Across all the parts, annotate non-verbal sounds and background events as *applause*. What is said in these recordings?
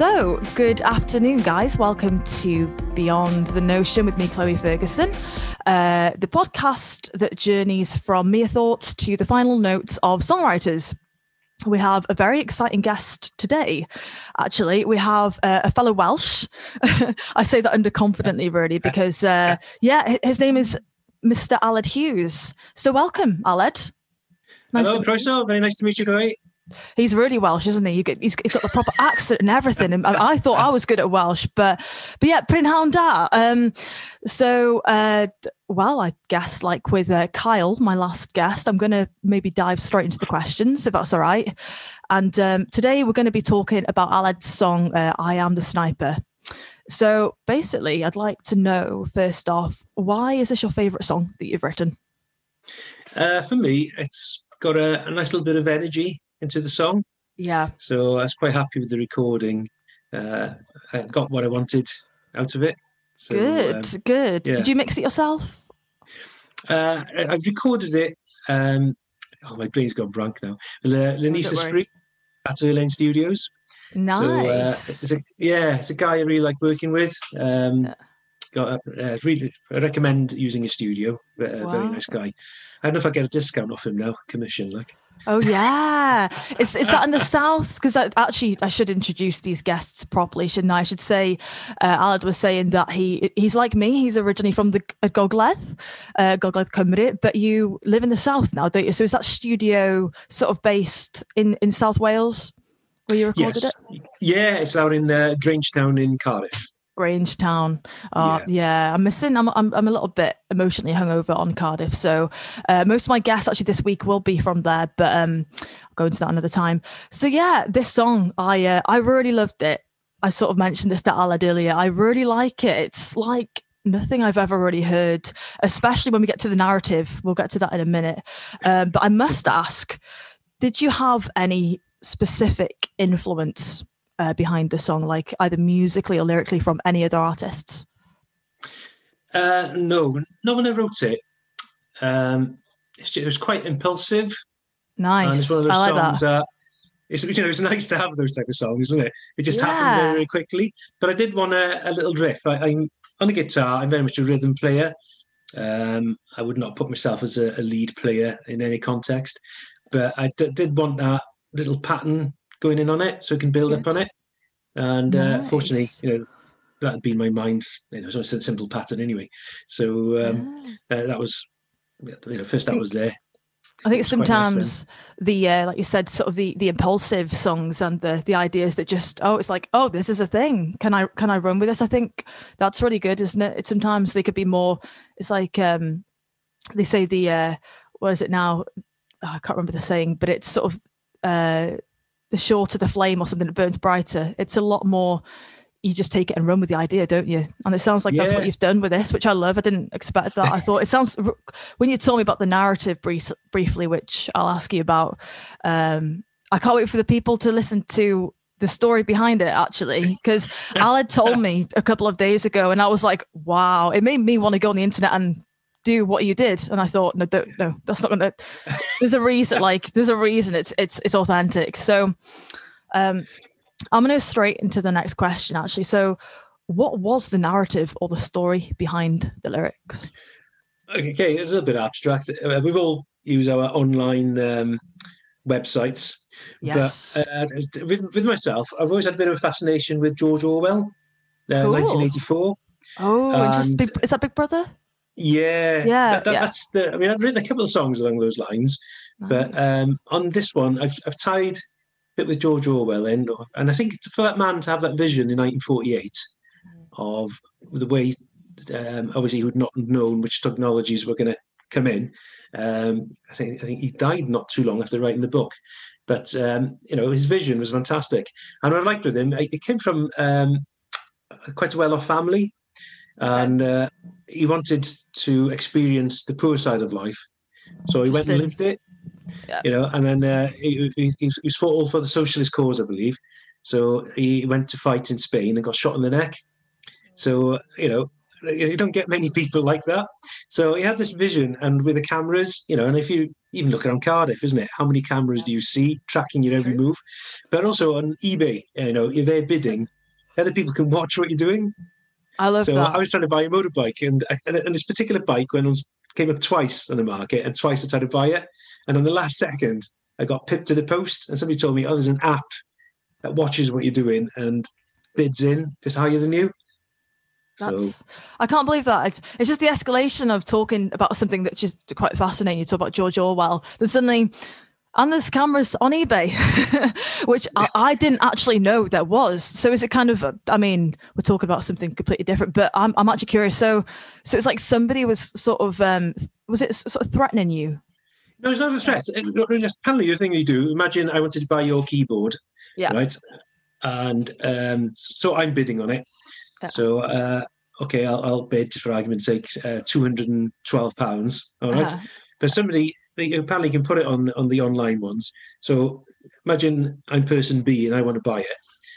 So, good afternoon, guys. Welcome to Beyond the Notion with me, Chloe Ferguson, uh, the podcast that journeys from mere thoughts to the final notes of songwriters. We have a very exciting guest today. Actually, we have uh, a fellow Welsh. *laughs* I say that underconfidently, really, *laughs* because uh, yeah, his name is Mr. Aled Hughes. So, welcome, Aled. Nice Hello, Croeso. Very nice to meet you, Chloe. He's really Welsh, isn't he? He's, got the proper accent and everything. And I, I, thought I was good at Welsh, but but yeah, Prynhawn Da. Um, so uh, well, I guess like with uh, Kyle, my last guest, I'm going to maybe dive straight into the questions if that's all right. And um, today we're going to be talking about Aled's song uh, "I Am the Sniper." So basically, I'd like to know first off, why is this your favourite song that you've written? Uh, for me, it's got a, a nice little bit of energy into the song. Yeah. So I was quite happy with the recording. Uh, I got what I wanted out of it. So, good, um, good. Yeah. Did you mix it yourself? Uh, I've recorded it. Um, oh, my brain's gone blank now. Le, Lenisa Spree at Erlane Studios. Nice. So, uh, it's a, yeah, it's a guy I really like working with. Um, yeah. got a, uh, really, I recommend using his studio. Uh, wow. Very nice guy. I don't know if I get a discount off him now, commission like. Oh yeah, is is that in the south? Because actually, I should introduce these guests properly, shouldn't I? I should say, uh, Aled was saying that he he's like me. He's originally from the uh, Gogledd, uh, Gogledd Cymru, but you live in the south now, don't you? So is that studio sort of based in in South Wales where you recorded yes. it? Yeah, it's out in uh, Grangetown in Cardiff. Grangetown. Uh, yeah. yeah. I'm missing. I'm, I'm, I'm a little bit emotionally hungover on Cardiff. So uh, most of my guests actually this week will be from there, but um, I'll go into that another time. So yeah, this song, I uh, I really loved it. I sort of mentioned this to Aled earlier. I really like it. It's like nothing I've ever really heard, especially when we get to the narrative. We'll get to that in a minute. Um, but I must ask, did you have any specific influence uh, behind the song, like either musically or lyrically from any other artists? Uh, no, no one ever wrote it. Um, it was quite impulsive. Nice. And it's one of those I like that. that it's you know it's *laughs* nice to have those type of songs, isn't it? It just yeah. happened very, very quickly. But I did want a, a little riff. I, am on a guitar. I'm very much a rhythm player. Um, I would not put myself as a, a lead player in any context, but I d- did want that little pattern going in on it so we can build Good. up on it. And uh, nice. fortunately, you know, that had been my mind, you know, so it's a simple pattern anyway. So um, yeah. uh, that was, you know, first that was there. I think sometimes nice the uh, like you said, sort of the the impulsive songs and the the ideas that just oh, it's like oh, this is a thing. Can I can I run with this? I think that's really good, isn't it? It's sometimes they could be more. It's like um, they say the uh, what is it now? Oh, I can't remember the saying, but it's sort of uh, the shorter the flame or something that burns brighter. It's a lot more. You just take it and run with the idea, don't you? And it sounds like yeah. that's what you've done with this, which I love. I didn't expect that. I *laughs* thought it sounds when you told me about the narrative brief, briefly, which I'll ask you about. Um, I can't wait for the people to listen to the story behind it actually because *laughs* al had told me a couple of days ago and I was like wow it made me want to go on the internet and do what you did. And i thought no don't no that's not gonna there's a reason *laughs* like there's a reason it's it's it's authentic. So um i'm gonna go straight into the next question actually. So what was the narrative or the story behind the lyrics? Okay it's a little bit abstract. Uh, we've all used our online um, websites. Yes. but uh, with, with myself i've always had a bit of a fascination with george orwell uh, cool. 1984 oh interesting. Is that big brother yeah, yeah, that, that, yeah. That's the. I mean, I've written a couple of songs along those lines, nice. but um, on this one, I've I've tied a bit with George Orwell in, and I think for that man to have that vision in 1948 mm. of the way, um, obviously, he would not have known which technologies were going to come in. Um, I think I think he died not too long after writing the book, but um, you know his vision was fantastic, and what I liked with him, it came from um, quite a well-off family and uh, he wanted to experience the poor side of life. So he went and lived it, yeah. you know, and then uh, he, he, he was fought all for the socialist cause, I believe. So he went to fight in Spain and got shot in the neck. So you know, you don't get many people like that. So he had this vision, and with the cameras, you know, and if you even look around Cardiff, isn't it? How many cameras do you see tracking your every move? But also on eBay, you know, if they're bidding, other people can watch what you're doing. I love so that. I was trying to buy a motorbike, and, and this particular bike went on, came up twice on the market, and twice I tried to buy it. And on the last second, I got pipped to the post, and somebody told me, "Oh, there's an app that watches what you're doing and bids in just higher than you." That's so. I can't believe that. It's, it's, just the escalation of talking about something that's just quite fascinating. You talk about George Orwell. Then suddenly, and there's cameras on eBay, *laughs* which I, I, didn't actually know there was. So is it kind of? I mean, we're talking about something completely different, but I'm I'm actually curious. So so it's like somebody was sort of um was it sort of threatening you? No, it's not a threat. It's apparently, the thing you do. Imagine I wanted to buy your keyboard. Yeah. Right. And um, so I'm bidding on it yeah. So, uh, okay, I'll, I'll, bid for argument's sake, uh, two hundred and twelve pounds. All right? uh-huh. but somebody apparently can put it on on the online ones. So imagine I'm person B and I want to buy it.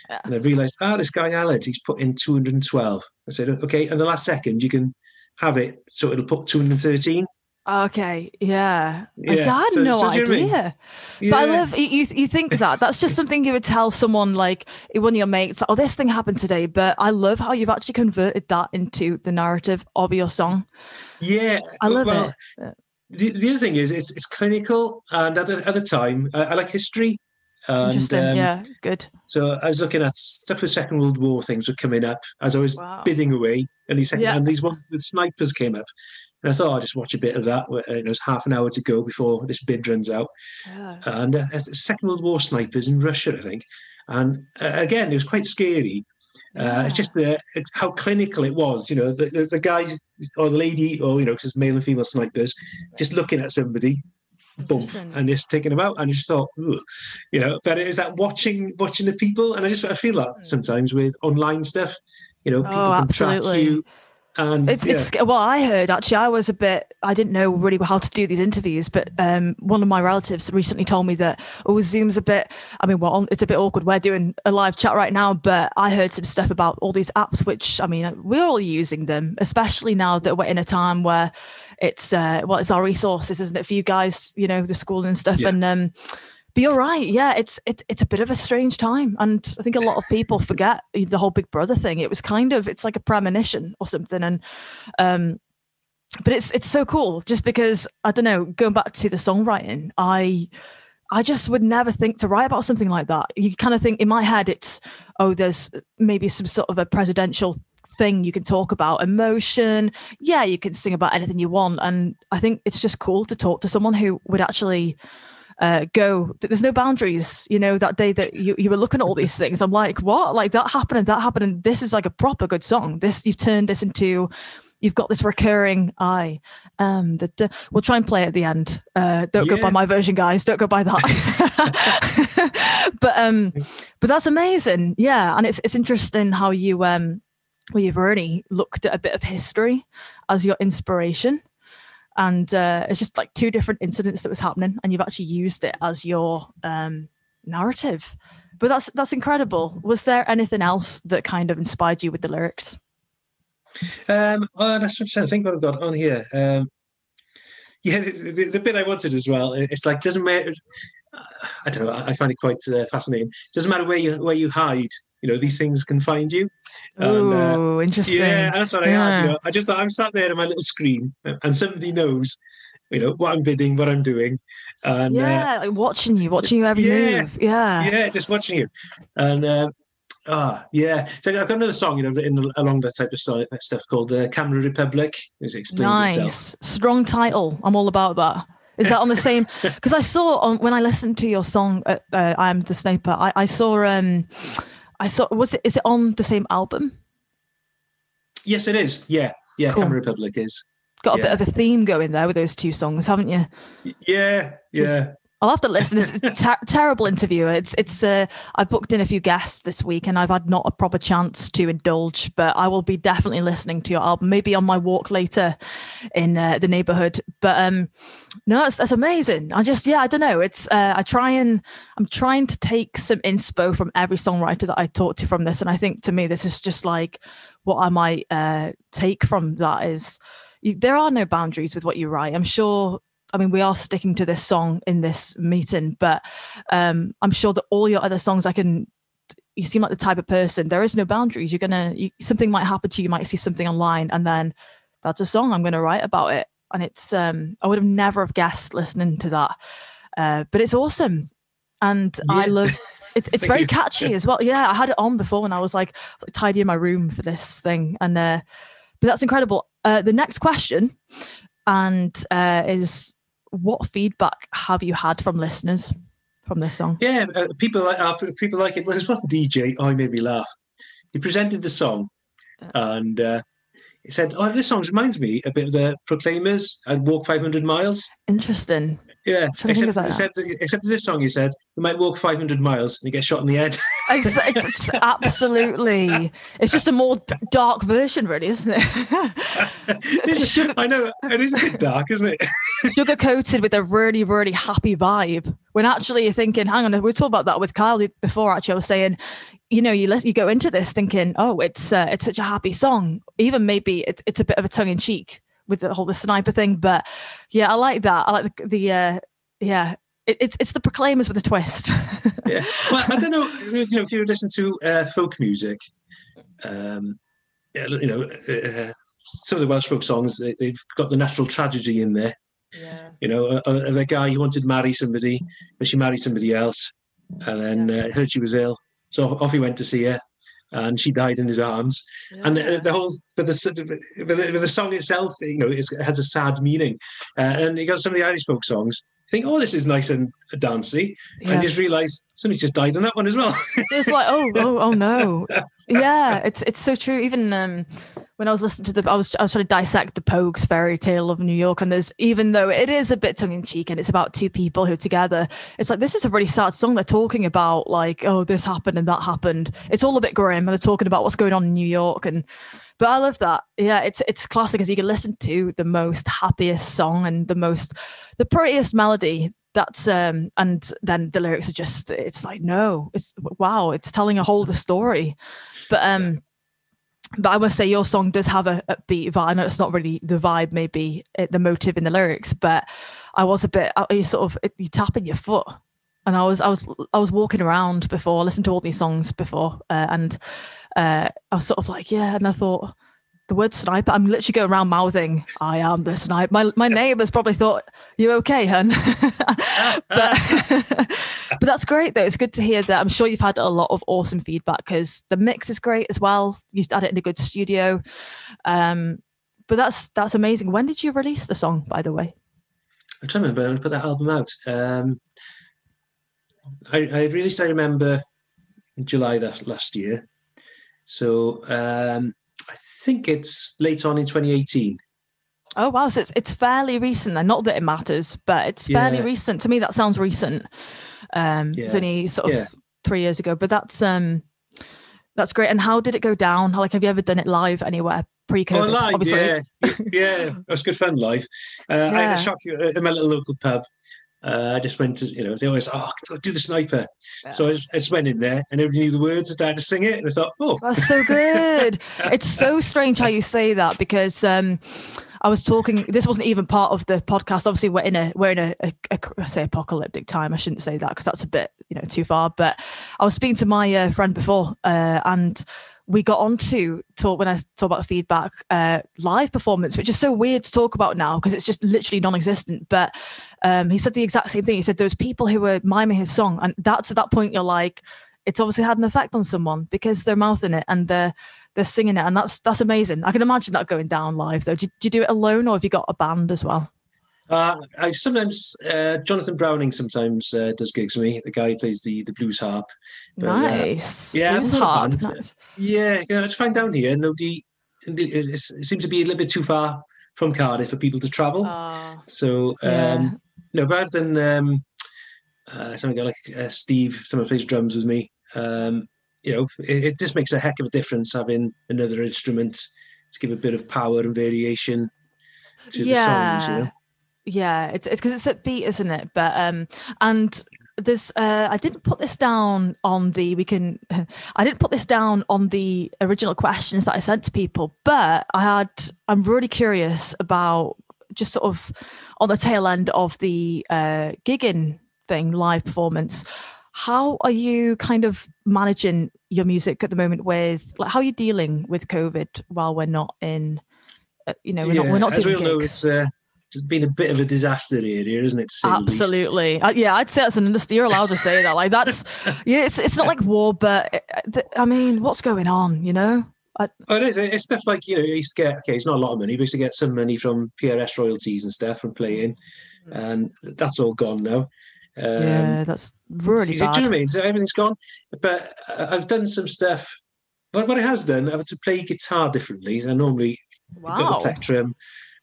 Yeah. And I've realised, ah, this guy Aled, he's put in 212. I said, okay, and the last second you can have it, so it'll put 213. Okay, yeah. yeah. I, had so, no so idea. Yeah. But I love you. You think that that's just something you would tell someone like one of your mates. Oh, this thing happened today. But I love how you've actually converted that into the narrative of your song. Yeah, I love well, it. The, the other thing is, it's it's clinical, and at the, at the time, I, I like history. And, Interesting. Um, yeah, good. So I was looking at stuff with Second World War things were coming up as I was wow. bidding away, and these yeah. and these one the snipers came up, and I thought I'll just watch a bit of that. It was half an hour to go before this bid runs out. Yeah. And uh, Second World War snipers in Russia, I think. And uh, again, it was quite scary. Yeah. Uh, it's just the how clinical it was. You know, the, the, the guy or the lady, or you know, because it's male and female snipers, just looking at somebody, bump, and just taking them out. And I just thought, you know, but it is that watching watching the people, and I just I feel that hmm. sometimes with online stuff. You know, people oh, can track you and it's, yeah. it's well, I heard actually, I was a bit, I didn't know really how to do these interviews, but um, one of my relatives recently told me that oh, Zoom's a bit. I mean, well, it's a bit awkward. We're doing a live chat right now, but I heard some stuff about all these apps, which I mean, we're all using them, especially now that we're in a time where it's uh, well, it's our resources, isn't it, for you guys? You know, the school and stuff, yeah. and um, but you're right. Yeah, it's it, it's a bit of a strange time, and I think a lot of people forget the whole Big Brother thing. It was kind of it's like a premonition or something, and um, but it's it's so cool just because I don't know. Going back to the songwriting, I I just would never think to write about something like that. You kind of think in my head, it's oh, there's maybe some sort of a presidential thing you can talk about emotion yeah you can sing about anything you want and i think it's just cool to talk to someone who would actually uh, go. There's no boundaries. You know, that day that you, you were looking at all these things, I'm like, what? Like that happened and that happened. And this is like a proper good song. This, you've turned this into, you've got this recurring I. Um, that uh, we'll try and play at the end. Uh, don't yeah. go by my version, guys. Don't go by that. *laughs* but um, but that's amazing. Yeah, and it's it's interesting how you um, well, you've already looked at a bit of history as your inspiration and uh, it's just like two different incidents that was happening and you've actually used it as your um, narrative. But that's that's incredible. Was there anything else that kind of inspired you with the lyrics? Um that's what i think what i've got on here um yeah the, the, the bit i wanted as well it's like doesn't matter i don't know i find it quite uh, fascinating. Doesn't matter where you where you hide you know these things can find you. Oh, uh, interesting. Yeah, that's what I yeah. had. You know, I just thought I'm sat there on my little screen, and somebody knows, you know, what I'm bidding, what I'm doing, and uh, yeah, uh, like watching you, watching you every yeah, move. Yeah, yeah, just watching you, and. Uh, Ah, yeah. So I've got another song, you know, written along that type of stuff called the uh, Camera Republic. It explains nice. itself. Strong title. I'm all about that. Is that on the same? *laughs* Because I saw on when I listened to your song, uh, uh, "I Am the Sniper." I, I saw um, I saw was it is it on the same album? Yes, it is. Yeah, yeah. Cool. Camera Republic is got a yeah. bit of a theme going there with those two songs, haven't you? Yeah, yeah. I'll have to listen. It's a *laughs* ter- terrible interview. It's it's. Uh, I've booked in a few guests this week, and I've had not a proper chance to indulge. But I will be definitely listening to your album, maybe on my walk later in uh, the neighborhood. But um, no, that's, that's amazing. I just yeah, I don't know. It's uh, I try and I'm trying to take some inspo from every songwriter that I talk to from this, and I think to me this is just like what I might uh, take from that is there are no boundaries with what you write. I'm sure. I mean, we are sticking to this song in this meeting, but um, I'm sure that all your other songs, I can. You seem like the type of person. There is no boundaries. You're gonna. You, something might happen to you. You might see something online, and then that's a song. I'm gonna write about it, and it's. Um, I would have never have guessed listening to that, uh, but it's awesome, and yeah. I love. It's *laughs* it's very catchy as well. Yeah, I had it on before when I was like, like tidying my room for this thing, and uh, but that's incredible. Uh, the next question, and uh, is what feedback have you had from listeners from this song? Yeah, uh, people like uh, people like it. Well, there's one DJ. Oh, he made me laugh. He presented the song, and uh, he said, "Oh, this song reminds me a bit of the Proclaimers. I'd walk 500 miles." Interesting. Yeah, except, except, except this song, he said, we might walk 500 miles and get shot in the head. *laughs* it's, absolutely. It's just a more dark version, really, isn't it? *laughs* sugar- I know. It is a bit dark, isn't it? *laughs* sugar coated with a really, really happy vibe. When actually you're thinking, hang on, we were talking about that with Kyle before, actually. I was saying, you know, you you go into this thinking, oh, it's uh, it's such a happy song. Even maybe it, it's a bit of a tongue in cheek with the whole the sniper thing. But yeah, I like that. I like the, the uh, yeah. It, it's it's the Proclaimers with a twist. *laughs* yeah, well, I don't know. You know, if you listen to uh, folk music, um, you know, uh, some of the Welsh folk songs they, have got the natural tragedy in there. Yeah. You know, uh, uh, the guy who wanted to marry somebody, but she married somebody else, and then yeah. uh, heard she was ill, so off he went to see her, and she died in his arms. Yeah. And the, the, whole, but the, but the, the song itself, you know, it has a sad meaning. Uh, and you got some of the Irish folk songs. Think, oh, this is nice and dancey, yeah. and just realise somebody's just died on that one as well. it's like, oh, oh, oh no, *laughs* yeah, it's it's so true. Even um, when I was listening to the, I was I was trying to dissect the Pogues fairy tale of New York, and there's even though it is a bit tongue in cheek and it's about two people who are together, it's like this is a really sad song. They're talking about like, oh, this happened and that happened. It's all a bit grim, and they're talking about what's going on in New York, and but I love that. Yeah, it's it's classic as you can listen to the most happiest song and the most the prettiest melody that's um and then the lyrics are just it's like no it's wow it's telling a whole the story but um but I must say your song does have a, beat vibe. I know it's not really the vibe, maybe the motive in the lyrics, but I was a bit you sort of you tapping your foot, and I was I was I was walking around before, I listened to all these songs before, uh, and uh, I was sort of like yeah, and I thought the word sniper. I'm literally going around mouthing, I am the sniper. My, my neighbors probably thought, you okay, hun? *laughs* but, *laughs* but that's great though. It's good to hear that. I'm sure you've had a lot of awesome feedback because the mix is great as well. You've had it in a good studio. Um, but that's, that's amazing. When did you release the song, by the way? I'm trying to remember when I put that album out. Um, I, I released, I remember, in July that last year. So um, think it's late on in 2018. Oh wow, so it's it's fairly recent. And not that it matters, but it's fairly yeah. recent. To me, that sounds recent. Um, yeah. It's only sort of yeah. three years ago, but that's um, that's great. And how did it go down? Like, have you ever done it live anywhere pre-COVID? Oh, live, obviously. yeah, yeah, it was good fun live. Uh, I had a shock in my little local pub. Uh, I just went to, you know, they always, oh, do the sniper. Yeah. So I just, I just, went in there and everybody knew the words. I started to sing it and I thought, oh. That's so good. it's so *laughs* strange how you say that because um, I was talking, this wasn't even part of the podcast. Obviously, we're in a, we're in a, a, a I say apocalyptic time. I shouldn't say that because that's a bit, you know, too far. But I was speaking to my uh, friend before uh, and we got on to talk when I talk about feedback uh, live performance, which is so weird to talk about now because it's just literally non-existent. But um, he said the exact same thing. He said there was people who were miming his song, and that's at that point you're like, it's obviously had an effect on someone because they're mouthing it and they're they're singing it, and that's that's amazing. I can imagine that going down live though. Do, do you do it alone or have you got a band as well? Uh, I sometimes uh, Jonathan Browning sometimes uh, does gigs with me. The guy who plays the the blues harp. But, uh, nice. yeah, blues harp. Nice. Yeah, you know, it's fine down here. Nobody. It seems to be a little bit too far from Cardiff for people to travel. Ah, so um, yeah. no, rather than um, uh, something like uh, Steve, someone plays drums with me. Um, you know, it, it, just makes a heck of a difference having another instrument to give a bit of power and variation to yeah. the songs. You know? Yeah, it's it's because it's a beat, isn't it? But um, and this uh, I didn't put this down on the we can *laughs* I didn't put this down on the original questions that I sent to people, but I had I'm really curious about just sort of on the tail end of the uh, gigging thing, live performance. How are you kind of managing your music at the moment? With like, how are you dealing with COVID while we're not in, uh, you know, we're yeah, not we're not doing gigs. Know, it's, been a bit of a disaster area, isn't it? Absolutely, uh, yeah. I'd say that's an industry. You're allowed to say that. Like that's *laughs* yeah. It's it's not like war, but uh, I mean, what's going on? You know. I, oh, it is. It's stuff like you know, you used to get okay. It's not a lot of money, but you used to get some money from PRS royalties and stuff from playing, mm. and that's all gone now. Um, yeah, that's really bad. Do you know what I mean? So everything's gone. But uh, I've done some stuff. But what I has done, I've had to play guitar differently. I normally wow. got the plectrum.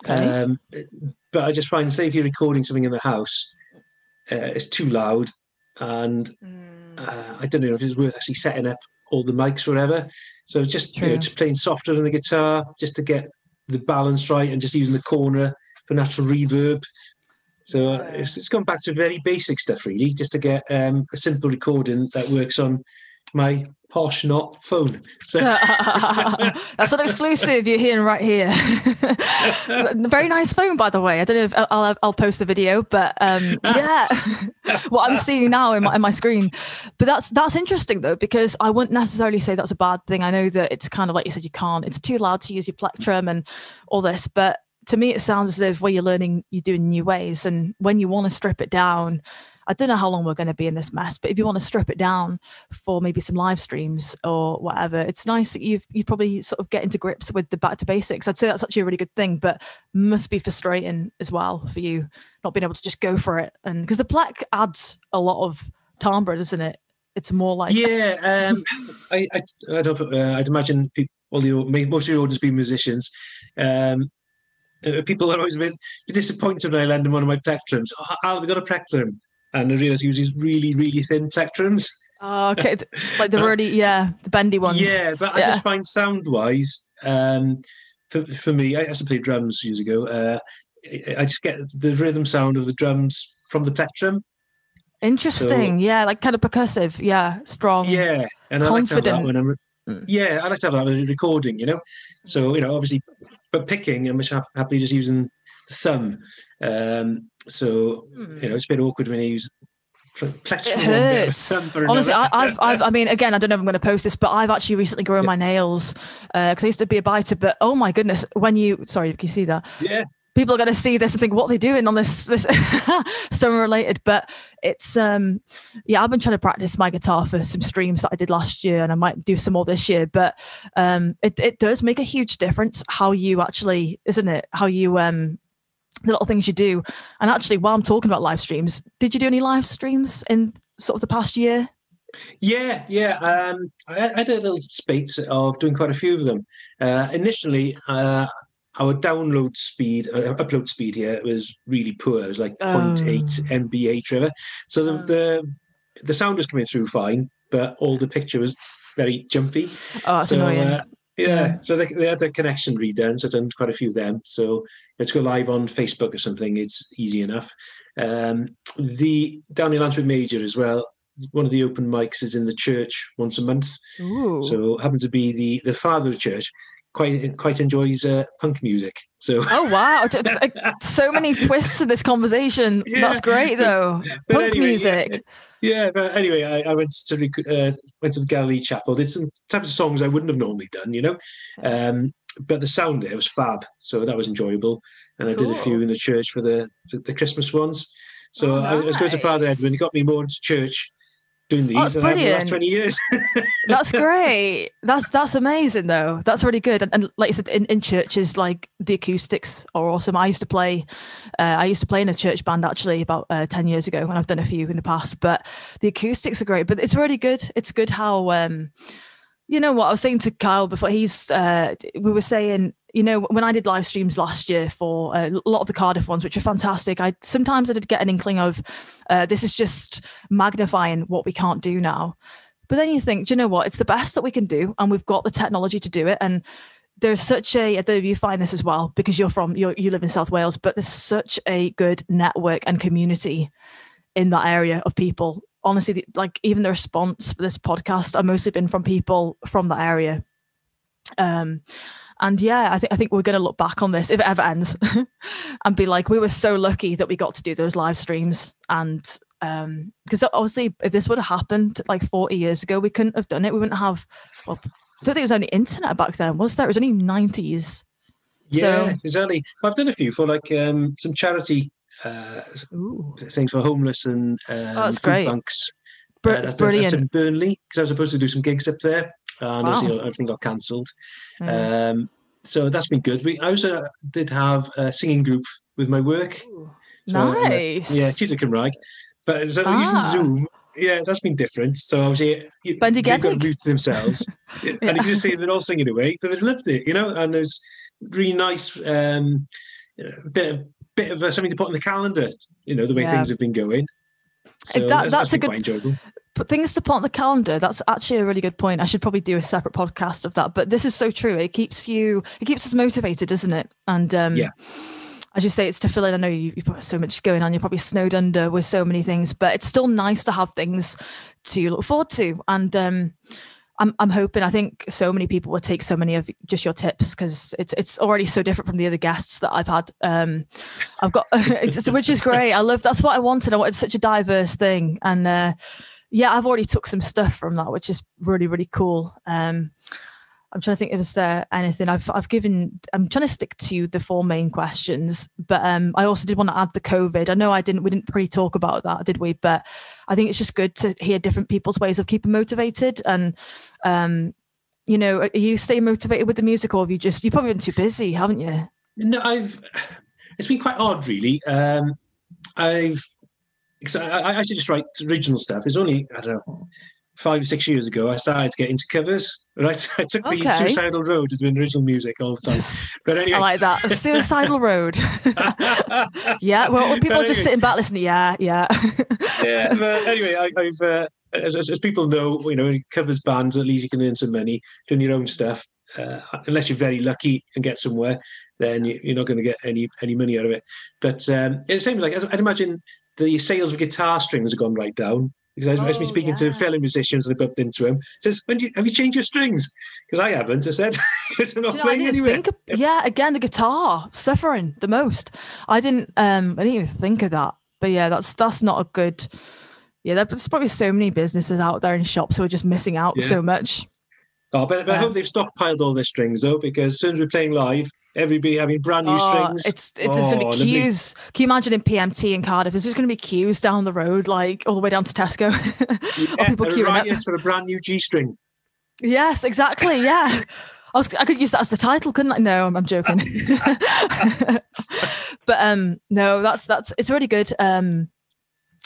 Okay. Um, but I just find, say, if you're recording something in the house, uh, it's too loud, and mm. uh, I don't know if it's worth actually setting up all the mics or whatever. So just you know, just playing softer on the guitar, just to get the balance right, and just using the corner for natural reverb. So uh, it's, it's gone back to very basic stuff, really, just to get um, a simple recording that works on my posh not phone. So. *laughs* That's an exclusive you're hearing right here. *laughs* Very nice phone, by the way. I don't know if I'll, I'll, post the video, but um, yeah, *laughs* what I'm seeing now in my, in my screen. But that's that's interesting though, because I wouldn't necessarily say that's a bad thing. I know that it's kind of like you said, you can't. It's too loud to use your plectrum and all this, but to me it sounds as if where you're learning you're doing new ways and when you want to strip it down i don't know how long we're going to be in this mess but if you want to strip it down for maybe some live streams or whatever it's nice that you've you probably sort of get into grips with the back to basics i'd say that's actually a really good thing but must be frustrating as well for you not being able to just go for it and because the plaque adds a lot of timbre doesn't it it's more like yeah um i i, I don't uh, i'd imagine people all the most of your audience being musicians um uh, people are always a bit disappointed when I land in one of my plectrums. Oh, I've got a plectrum. And I realise he uses really, really thin plectrums. Oh, okay. like the *laughs* really, yeah, the bendy ones. Yeah, but yeah. I just find sound wise, um, for, for me, I used to play drums years ago. Uh, I just get the rhythm sound of the drums from the plectrum. Interesting. So, yeah, like kind of percussive. Yeah, strong. Yeah, and confident. I like to have that when I'm. Mm. Yeah, I like to have that when I'm recording. You know, so you know, obviously but picking, I'm much happily just using the thumb. Um, so you know, it's a bit awkward when you use it hurts. Honestly, I, have I've, I mean, again, I don't know if I'm going to post this, but I've actually recently grown yeah. my nails because uh, I used to be a biter. But oh my goodness, when you, sorry, can you see that? Yeah people are going to see this and think what are they doing on this this *laughs* summer related but it's um yeah i've been trying to practice my guitar for some streams that i did last year and i might do some more this year but um it, it does make a huge difference how you actually isn't it how you um the little things you do and actually while i'm talking about live streams did you do any live streams in sort of the past year yeah, yeah. Um, I, I had a little spate of doing quite a few of them. Uh, initially, uh, our download speed, uh, upload speed here was really poor. It was like oh. 0.8 MBA, Trevor. So the, oh. the, the sound was coming through fine, but all the picture was very jumpy. Oh, that's so, annoying. Yeah, so they, they had the connection redone. So I've done quite a few of them. So let's go live on Facebook or something. It's easy enough. Um, the Downey Lanswick Major as well. One of the open mics is in the church once a month. Ooh. So happens to be the the father of the church quite quite enjoys uh, punk music. So oh wow, so many *laughs* twists in this conversation. Yeah. That's great though. *laughs* But punk anyway, music. Yeah, yeah, but anyway, I, I went to uh, went to the Galilee Chapel. Did some types of songs I wouldn't have normally done, you know. Um, but the sound there was fab, so that was enjoyable. And cool. I did a few in the church for the the, the Christmas ones. So oh, nice. I, I was going to Father Edwin. He got me more into church doing these oh, brilliant. the last 20 years. *laughs* that's great. That's that's amazing though. That's really good. And, and like you said, in, in churches, like the acoustics are awesome. I used to play, uh, I used to play in a church band actually about uh, 10 years ago and I've done a few in the past, but the acoustics are great, but it's really good. It's good how, um, you know what I was saying to Kyle before he's uh, we were saying you know when I did live streams last year for uh, a lot of the Cardiff ones which are fantastic I sometimes I did get an inkling of uh, this is just magnifying what we can't do now but then you think do you know what it's the best that we can do and we've got the technology to do it and there's such a I if you find this as well because you're from you you live in South Wales but there's such a good network and community in that area of people. Honestly, the, like even the response for this podcast, I've mostly been from people from that area. Um, and yeah, I think I think we're going to look back on this if it ever ends, *laughs* and be like, we were so lucky that we got to do those live streams, and um, because obviously, if this would have happened like forty years ago, we couldn't have done it. We wouldn't have. Well, I don't think it was only internet back then, was there? It was only nineties. Yeah, so, exactly. I've done a few for like um, some charity uh, things for homeless and um, oh, that's great. banks. Br- uh, that's brilliant. That's in Burnley because I was supposed to do some gigs up there, and wow. everything got cancelled. Mm. Um, so that's been good. We I also did have a singing group with my work. Ooh, so, nice. Uh, yeah, Tita Cymraeg. But so ah. using Zoom, yeah, that's been different. So obviously, you, they've got to mute themselves, *laughs* yeah. and you can just see they're all singing away, but they loved it, you know. And there's really nice um, bit of bit of uh, something to put on the calendar. You know the way yeah. things have been going. So that, that's, that's a good. Enjoyable. But things to put on the calendar. That's actually a really good point. I should probably do a separate podcast of that. But this is so true. It keeps you. It keeps us motivated, doesn't it? And um, yeah as you say, it's to fill in. I know you, have got so much going on. You're probably snowed under with so many things, but it's still nice to have things to look forward to. And um, I'm, I'm hoping. I think so many people will take so many of just your tips because it's it's already so different from the other guests that I've had. Um, I've got, *laughs* which is great. I love. That's what I wanted. I wanted such a diverse thing, and uh, yeah, I've already took some stuff from that, which is really really cool. Um, I'm trying to think if is there anything I've I've given. I'm trying to stick to the four main questions, but um, I also did want to add the COVID. I know I didn't we didn't pre talk about that, did we? But I think it's just good to hear different people's ways of keeping motivated. And um, you know, are you stay motivated with the music, or have you just you've probably been too busy, haven't you? No, I've. It's been quite odd, really. Um, I've because I, I actually just write original stuff. It's only I don't know five six years ago. I started to get into covers Right, *laughs* I took okay. the suicidal road to doing original music all the time. But anyway, I like that suicidal *laughs* road. *laughs* yeah, well, people anyway, just sitting back listening. Yeah, yeah. yeah, but anyway, I, have uh, as, as, as, people know, you know, covers bands. At least you can earn some money doing your own stuff. Uh, unless you're very lucky and get somewhere, then you, are not going to get any any money out of it. But um, it's the same. Like I'd imagine the sales of guitar strings have gone right down because I was oh, speaking yeah. to fellow musicians and I bumped into him. Says, "When do you, have you changed your strings?" Because I haven't. I said, *laughs* "Because I'm not you playing anywhere." Think, yeah, again, the guitar suffering the most. I didn't. Um, I didn't even think of that. But yeah, that's that's not a good. Yeah, there's probably so many businesses out there in shops who are just missing out yeah. so much. Oh, but, but I hope they've stockpiled all their strings though, because as soon as we're playing live, everybody having brand new oh, strings. It's it, there's oh, going to be queues. Can you imagine in PMT in Cardiff? There's just going to be queues down the road, like all the way down to Tesco. *laughs* yeah, people queuing up for a brand new G string. Yes, exactly. Yeah. *laughs* I was I could use that as the title, couldn't I? No, I'm, I'm joking. *laughs* but um no, that's that's it's really good. Um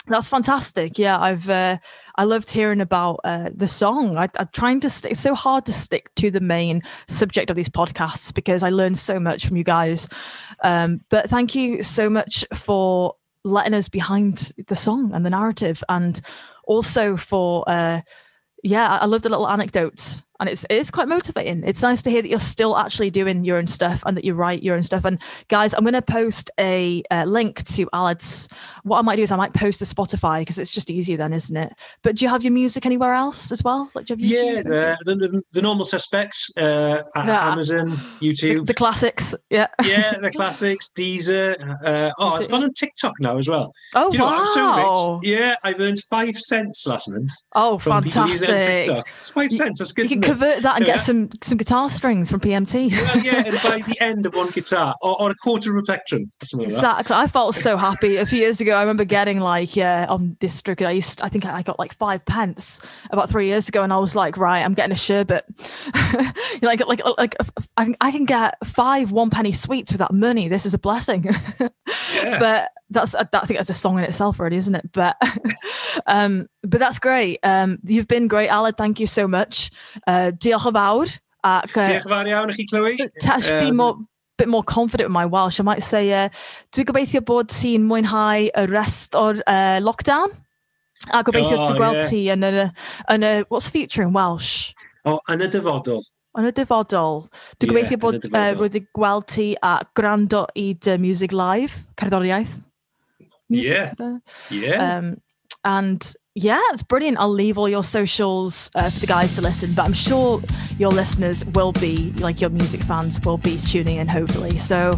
that's fantastic. Yeah, I've uh, I loved hearing about uh, the song. I, am trying to stick. It's so hard to stick to the main subject of these podcasts because I learned so much from you guys. Um, but thank you so much for letting us behind the song and the narrative, and also for uh, yeah, I love the little anecdotes and it's it is quite motivating. It's nice to hear that you're still actually doing your own stuff and that you write your own stuff. And guys, I'm going to post a, a, link to Aled's. What I might do is I might post the Spotify because it's just easier then, isn't it? But do you have your music anywhere else as well? Like, yeah, the, the, the, normal suspects, uh, yeah. Amazon, YouTube, the, the, classics. Yeah, yeah, the classics. Deezer. Uh, oh, it's gone on TikTok now as well. Oh you know wow! So yeah, I've earned five cents last month. Oh, fantastic! It's five cents. That's good convert that and get some some guitar strings from PMT. well, yeah, and by the end of one guitar or, or a quarter of a plectrum. Exactly. I felt so happy a few years ago. I remember getting like yeah on DistroKid. I used I think I got like five pence about three years ago, and I was like, right, I'm getting a sherbet. *laughs* like like like I can, I can get five one penny sweets with that money. This is a blessing. *laughs* yeah. But that's that, I think that's a song in itself already, isn't it? But *laughs* um, but that's great. Um, you've been great, Aled. Thank you so much. Uh, diolch yn fawr. Ac, uh, diolch yn fawr iawn i chi, Chloe. Tash, uh, be um, more, bit more confident with my Welsh. I might say, uh, dwi'n gobeithio bod ti'n mwynhau y rest o'r uh, lockdown. A gobeithio oh, gweld yeah. ti yn y, yn y, what's future in Welsh? O, oh, yn y dyfodol. Yn y dyfodol. Dwi'n yeah, gobeithio bod uh, roedd i gweld ti a gwrando i dy Music Live, cerddoriaeth. Music. Yeah. Yeah. Um, and yeah, it's brilliant. I'll leave all your socials uh, for the guys to listen, but I'm sure your listeners will be, like your music fans, will be tuning in hopefully. So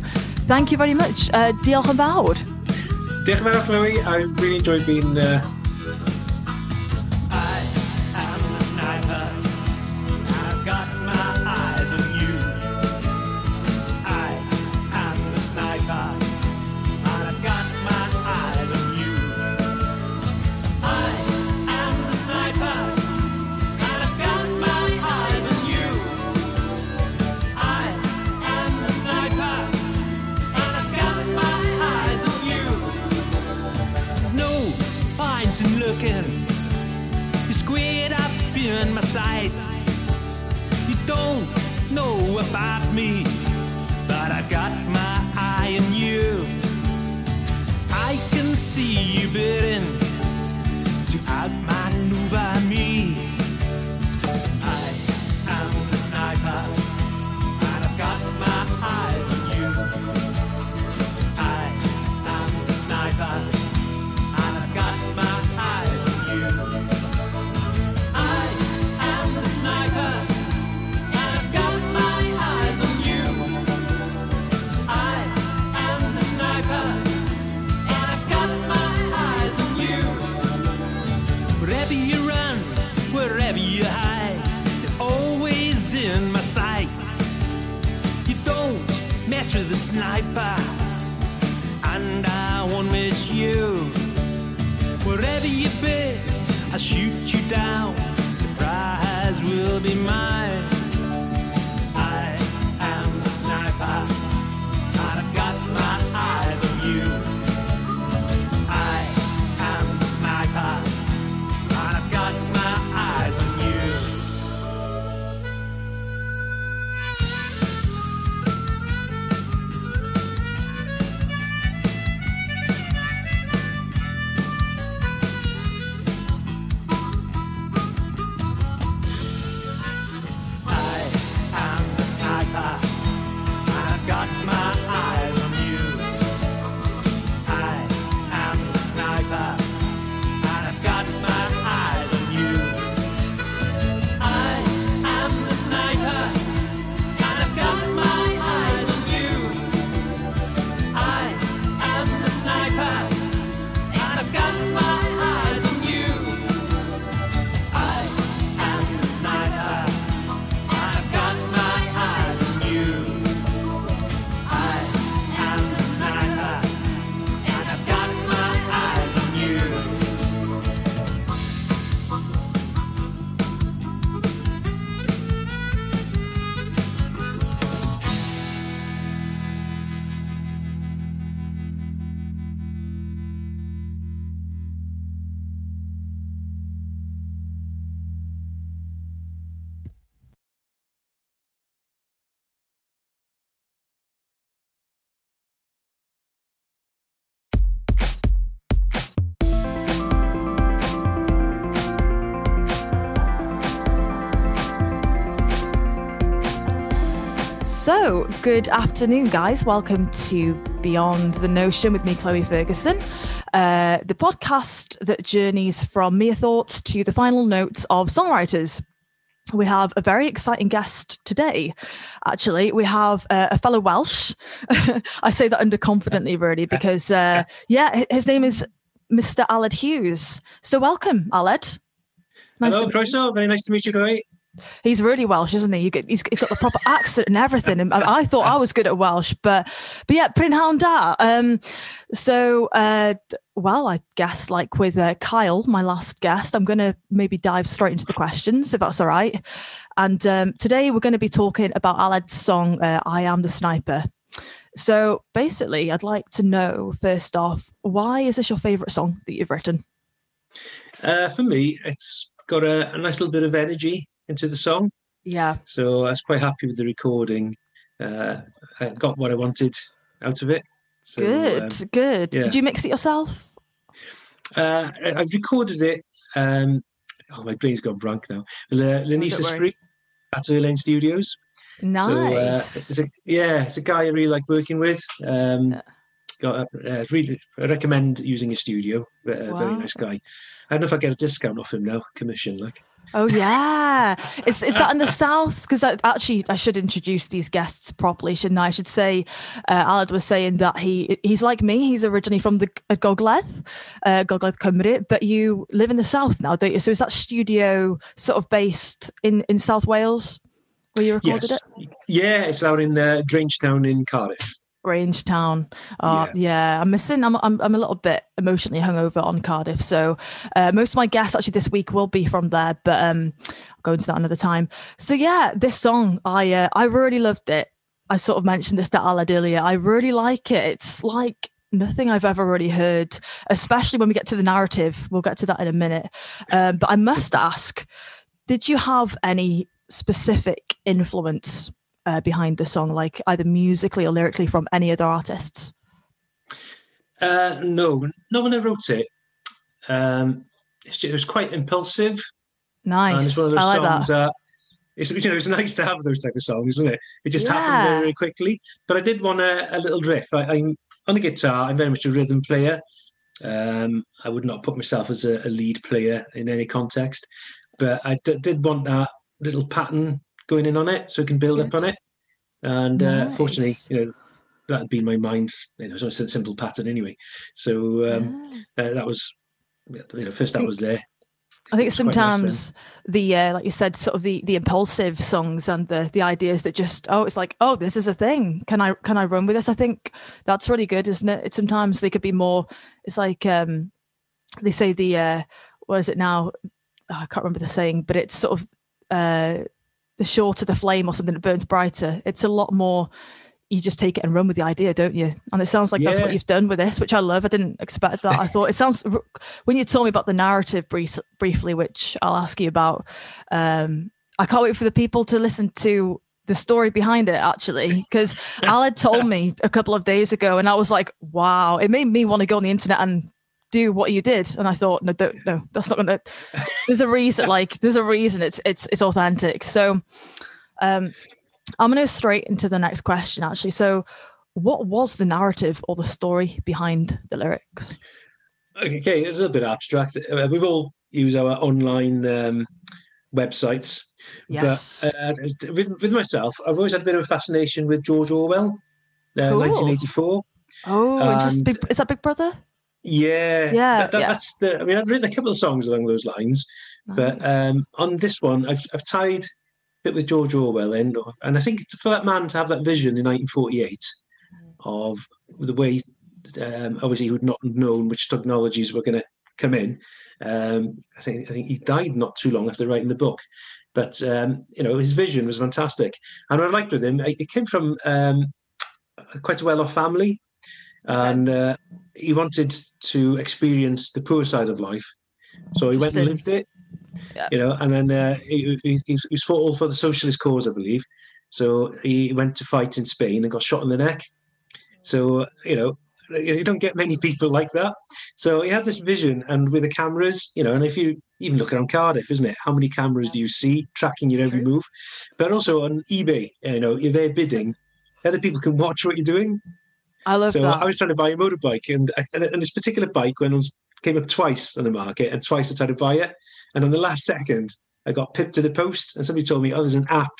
thank you very much. Uh, diolch yn fawr. Diolch yn fawr, Chloe. I really enjoyed being uh, looking. You squared up in my sights. You don't know about me, with the sniper, and I won't miss you. Wherever you be, I'll shoot So, good afternoon, guys. Welcome to Beyond the Notion with me, Chloe Ferguson, uh, the podcast that journeys from mere thoughts to the final notes of songwriters. We have a very exciting guest today. Actually, we have uh, a fellow Welsh. *laughs* I say that underconfidently, really, *laughs* because uh, yeah, his name is Mr. Aled Hughes. So, welcome, Aled. Nice Hello, Croeso. Very nice to meet you, Chloe. He's really Welsh, isn't he? He's, got the proper accent and everything. And I, I thought I was good at Welsh, but but yeah, Prynhawn da. Um, so uh, well, I guess like with uh, Kyle, my last guest, I'm going to maybe dive straight into the questions if that's all right. And um, today we're going to be talking about Aled's song uh, "I Am the Sniper." So basically, I'd like to know first off, why is this your favourite song that you've written? Uh, for me, it's got a, a nice little bit of energy into the song. Yeah, So I was quite happy with the recording. Uh, I got what I wanted out of it. So, good, um, good. yeah. Did you mix it yourself? uh, I've recorded it. Um, oh, my brain's gone blank now. Le, Lenise don't. Spree at Erlane Studios. Nice. So, uh, it's a, yeah, it's a guy I really like working with. Um, Yeah. got uh, really I recommend using his studio. Uh, wow. Very nice guy. I don't know if I get a discount off him now, commission like. Oh yeah, is is that in the south? Because actually, I should introduce these guests properly, shouldn't I? I should say, uh, Aled was saying that he he's like me. He's originally from the uh, Gogledd, uh, Gogledd Cymru, but you live in the south now, don't you? So is that studio sort of based in in South Wales where you recorded yes. it? Yeah, it's out in uh, Grangetown in Cardiff. Grangetown. Uh, yeah. yeah. I'm missing. I'm, I'm I'm a little bit emotionally hungover on Cardiff. So uh, most of my guests actually this week will be from there, but um, I'll go into that another time. So yeah, this song I uh, I really loved it. I sort of mentioned this to Aled earlier. I really like it. It's like nothing I've ever really heard, especially when we get to the narrative. We'll get to that in a minute. Um, but I must ask, did you have any specific influence uh, behind the song, like either musically or lyrically from any other artists? Uh, no, no one ever wrote it. Um, it was quite impulsive. Nice. And it's one of those I like songs that. it's you know it's *laughs* nice to have those type of songs, isn't it? It just yeah. happened very, very quickly. But I did want a, a little riff. I, am on a guitar. I'm very much a rhythm player. Um, I would not put myself as a, a lead player in any context, but I d- did want that little pattern going in on it so we can build Good. up on it. And uh, nice. fortunately, you know, that had been my mind, you know, it's a simple pattern anyway. So um, yeah. uh, that was, you know, first that was there. I think sometimes nice the uh, like you said, sort of the the impulsive songs and the the ideas that just oh, it's like oh, this is a thing. Can I can I run with this? I think that's really good, isn't it? It's sometimes they could be more. It's like um, they say the uh, what is it now? Oh, I can't remember the saying, but it's sort of uh, the shorter the flame or something that burns brighter. It's a lot more. You just take it and run with the idea, don't you? And it sounds like yeah. that's what you've done with this, which I love. I didn't expect that. I *laughs* thought it sounds when you told me about the narrative brief, briefly, which I'll ask you about. Um, I can't wait for the people to listen to the story behind it actually because *laughs* al had told me a couple of days ago and I was like wow it made me want to go on the internet and do what you did. And i thought no don't no that's not gonna there's a reason *laughs* like there's a reason it's it's it's authentic. So um i'm gonna go straight into the next question actually. So what was the narrative or the story behind the lyrics? Okay it's a little bit abstract. Uh, we've all used our online um, websites. Yes. but uh, with, with myself i've always had a bit of a fascination with george orwell uh, cool. 1984 oh interesting. Is that big brother yeah, yeah, that, that, yeah. That's the. I mean, I've written a couple of songs along those lines, nice. but um, on this one, I've I've tied a bit with George Orwell in, and I think for that man to have that vision in 1948 mm. of the way, um, obviously, he would not have known which technologies were going to come in. Um, I think I think he died not too long after writing the book, but um, you know his vision was fantastic, and what I liked with him, it came from um, quite a well-off family and uh, he wanted to experience the poor side of life. So he went and lived it, yeah. you know, and then uh, he, he, he was fought all for the socialist cause, I believe. So he went to fight in Spain and got shot in the neck. So you know, you don't get many people like that. So he had this vision, and with the cameras, you know, and if you even look around Cardiff, isn't it? How many cameras do you see tracking your every move? But also on eBay, you know, if they're bidding, other people can watch what you're doing. I love so that. I was trying to buy a motorbike, and, and this particular bike went on, came up twice on the market, and twice I tried to buy it. And on the last second, I got pipped to the post, and somebody told me, "Oh, there's an app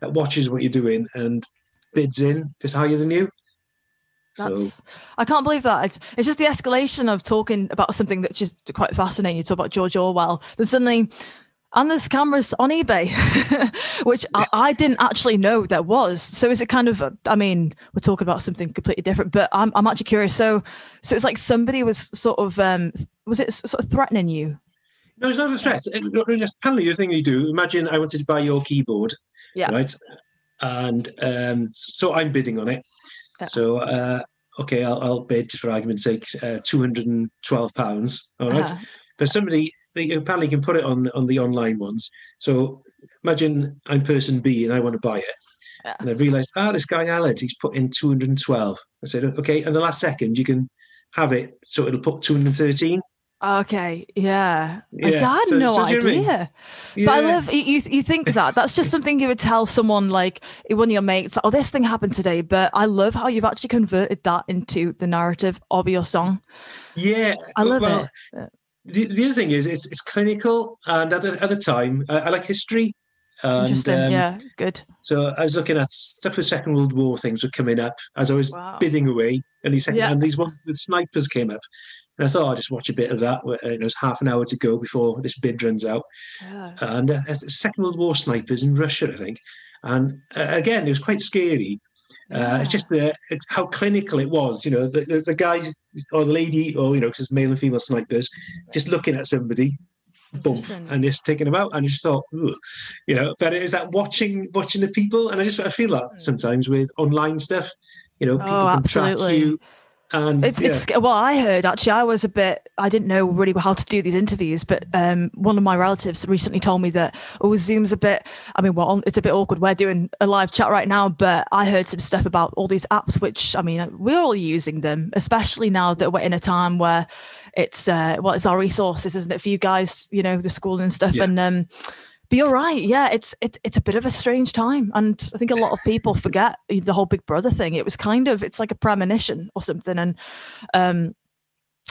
that watches what you're doing and bids in just higher than you." That's so. I can't believe that. It's, it's, just the escalation of talking about something that's just quite fascinating. You talk about George Orwell. Then suddenly and there's cameras on eBay, *laughs* which I, I, didn't actually know there was. So is it kind of? I mean, we're talking about something completely different, but I'm I'm actually curious. So so it's like somebody was sort of um was it sort of threatening you? No, it's not a threat. It's apparently, the thing you do. Imagine I wanted to buy your keyboard, yeah, right, and um, so I'm bidding on it. Yeah. So uh, okay, I'll, I'll bid for argument's sake, uh, two hundred and twelve pounds. All right? uh-huh. but somebody apparently can put it on on the online ones. So imagine I'm person B and I want to buy it. Yeah. And I realized, ah, this guy Aled, he's put in 212. I said, okay, and the last second you can have it, so it'll put 213. Okay, yeah. yeah. I had so, no so idea. Yeah. But I love you. You think that that's just something you would tell someone like one of your mates. Oh, this thing happened today. But I love how you've actually converted that into the narrative of your song. Yeah, I love well, it. The, the other thing is, it's it's clinical, and at the, at the time, I, I like history. And, Interesting. Um, yeah, good. So I was looking at stuff with Second World War things were coming up as I was wow. bidding away, and these second, yeah. and these one the snipers came up, and I thought I'll just watch a bit of that. It was half an hour to go before this bid runs out. Yeah. And uh, Second World War snipers in Russia, I think. And uh, again, it was quite scary. Uh, it's just the how clinical it was. You know, the, the, the guy or the lady, or you know, because it's male and female snipers, just looking at somebody, bump, and just taking them out. And I just thought, you know, but it is that watching watching the people, and I just I feel that hmm. sometimes with online stuff. You know, people oh, can track you and it's, yeah. it's well, I heard actually, I was a bit, I didn't know really how to do these interviews, but um, one of my relatives recently told me that oh, Zoom's a bit. I mean, well, it's a bit awkward. We're doing a live chat right now, but I heard some stuff about all these apps, which I mean, we're all using them, especially now that we're in a time where it's uh, well, it's our resources, isn't it, for you guys? You know, the school and stuff, yeah. and um, but you're right. Yeah, it's it, it's a bit of a strange time, and I think a lot of people *laughs* forget the whole Big Brother thing. It was kind of it's like a premonition or something, and um,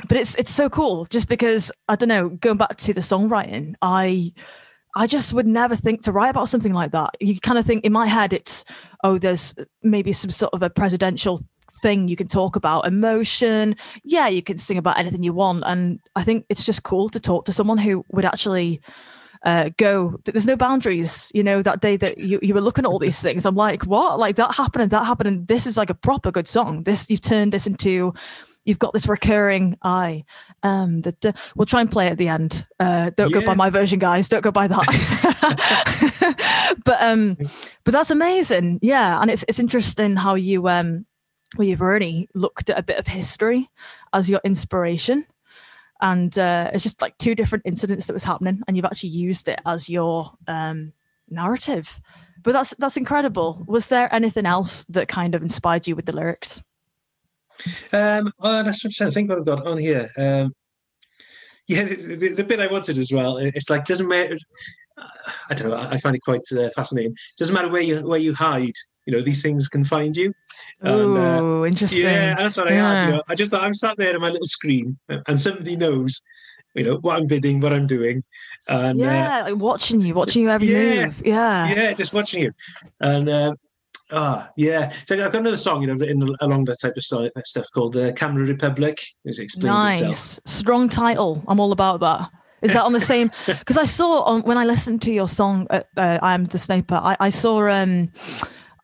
but it's it's so cool just because I don't know. Going back to the songwriting, I I just would never think to write about something like that. You kind of think in my head, it's oh, there's maybe some sort of a presidential thing you can talk about emotion yeah you can sing about anything you want and i think it's just cool to talk to someone who would actually uh, go. There's no boundaries. You know, that day that you, you were looking at all these things, I'm like, what? Like that happened and that happened. And this is like a proper good song. This, you've turned this into, you've got this recurring I. Um, that uh, we'll try and play at the end. Uh, don't yeah. go by my version, guys. Don't go by that. *laughs* but um, but that's amazing. Yeah, and it's it's interesting how you um, well, you've already looked at a bit of history as your inspiration and uh, it's just like two different incidents that was happening and you've actually used it as your um, narrative. But that's that's incredible. Was there anything else that kind of inspired you with the lyrics? Um that's what trying think what i've got on here um yeah the, the, the bit i wanted as well it's like doesn't matter i don't know i find it quite uh, fascinating. Doesn't matter where you where you hide you know these things can find you. Oh, uh, interesting. Yeah, that's what I yeah. had. You know, I just thought I'm sat there on my little screen, and somebody knows, you know, what I'm bidding, what I'm doing, and uh, yeah, uh, like watching you, watching you every yeah, move. Yeah, yeah, just watching you, and. Uh, Ah, yeah. So I've got another song, you know, written along that type of stuff called the uh, Camera Republic. It explains nice. itself. Strong title. I'm all about that. Is that on the same? *laughs* Because I saw on when I listened to your song, uh, uh, "I Am the Sniper," I, I saw um,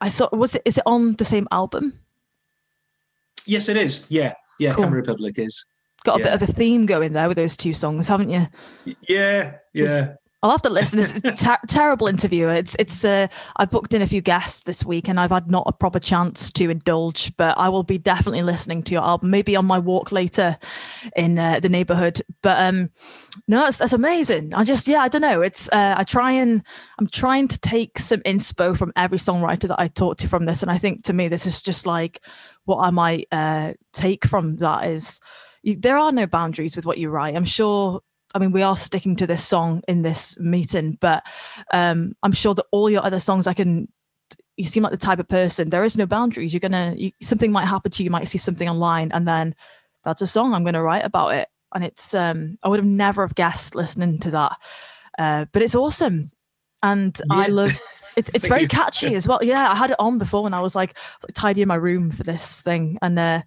I saw was it is it on the same album? Yes, it is. Yeah, yeah. Cool. Camera Republic is got a yeah. bit of a theme going there with those two songs, haven't you? Yeah, yeah. I'll have to listen. It's a *laughs* ter- terrible interview. It's it's. Uh, I've booked in a few guests this week, and I've had not a proper chance to indulge. But I will be definitely listening to your album, maybe on my walk later in uh, the neighborhood. But um, no, that's, that's amazing. I just yeah, I don't know. It's uh, I try and I'm trying to take some inspo from every songwriter that I talk to from this, and I think to me this is just like what I might uh, take from that is. You, there are no boundaries with what you write. I'm sure I mean, we are sticking to this song in this meeting, but um, I'm sure that all your other songs, I can. You seem like the type of person. There is no boundaries. You're gonna you, something might happen to you. You might see something online, and then that's a song. I'm gonna write about it, and it's. Um, I would have never have guessed listening to that, uh, but it's awesome, and yeah. I love. It's *laughs* it's very catchy as well. Yeah, I had it on before when I was like, like tidying my room for this thing, and uh,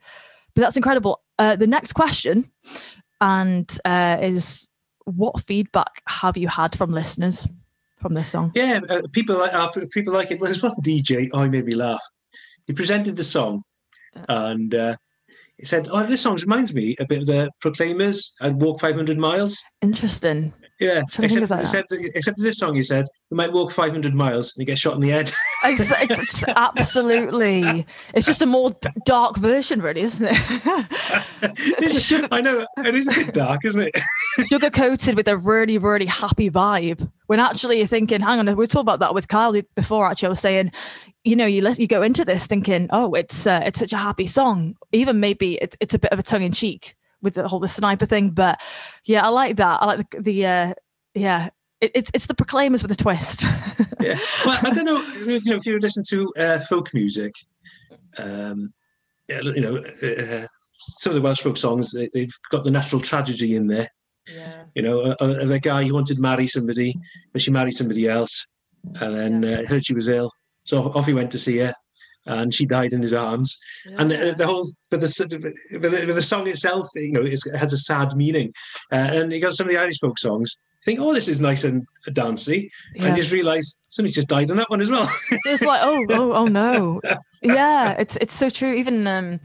but that's incredible. Uh, the next question, and uh, is what feedback have you had from listeners from this song? Yeah, uh, people like uh, people like it. Well, there's one DJ. Oh, he made me laugh. He presented the song, and uh, he said, "Oh, this song reminds me a bit of the Proclaimers and Walk 500 Miles." Interesting. Yeah, except, except, except this song, he said, we might walk 500 miles and get shot in the head. *laughs* it's, absolutely. It's just a more dark version, really, isn't it? *laughs* *laughs* sugar- I know. It is a bit dark, isn't it? Sugar coated with a really, really happy vibe. When actually you're thinking, hang on, we talking about that with Kyle before, actually. I was saying, you know, you let, you go into this thinking, oh, it's uh, it's such a happy song. Even maybe it, it's a bit of a tongue in cheek with the whole the sniper thing. But yeah, I like that. I like the the uh, yeah. It, it's it's the Proclaimers with a twist. *laughs* yeah, well, I don't know. You know, if you listen to uh, folk music, um, you know, uh, some of the Welsh folk songs they, have got the natural tragedy in there. Yeah. You know, uh, uh, the guy who wanted to marry somebody, but she married somebody else, and then yeah. uh, heard she was ill, so off he went to see her, and she died in his arms. Yeah. And the, the, whole, but the, but the, the song itself, you know, it has a sad meaning. Uh, and you got some of the Irish folk songs. Think, oh, this is nice and dancey, yeah. and just realise somebody just died on that one as well. it's like, oh, oh, oh no, yeah, it's it's so true. Even um,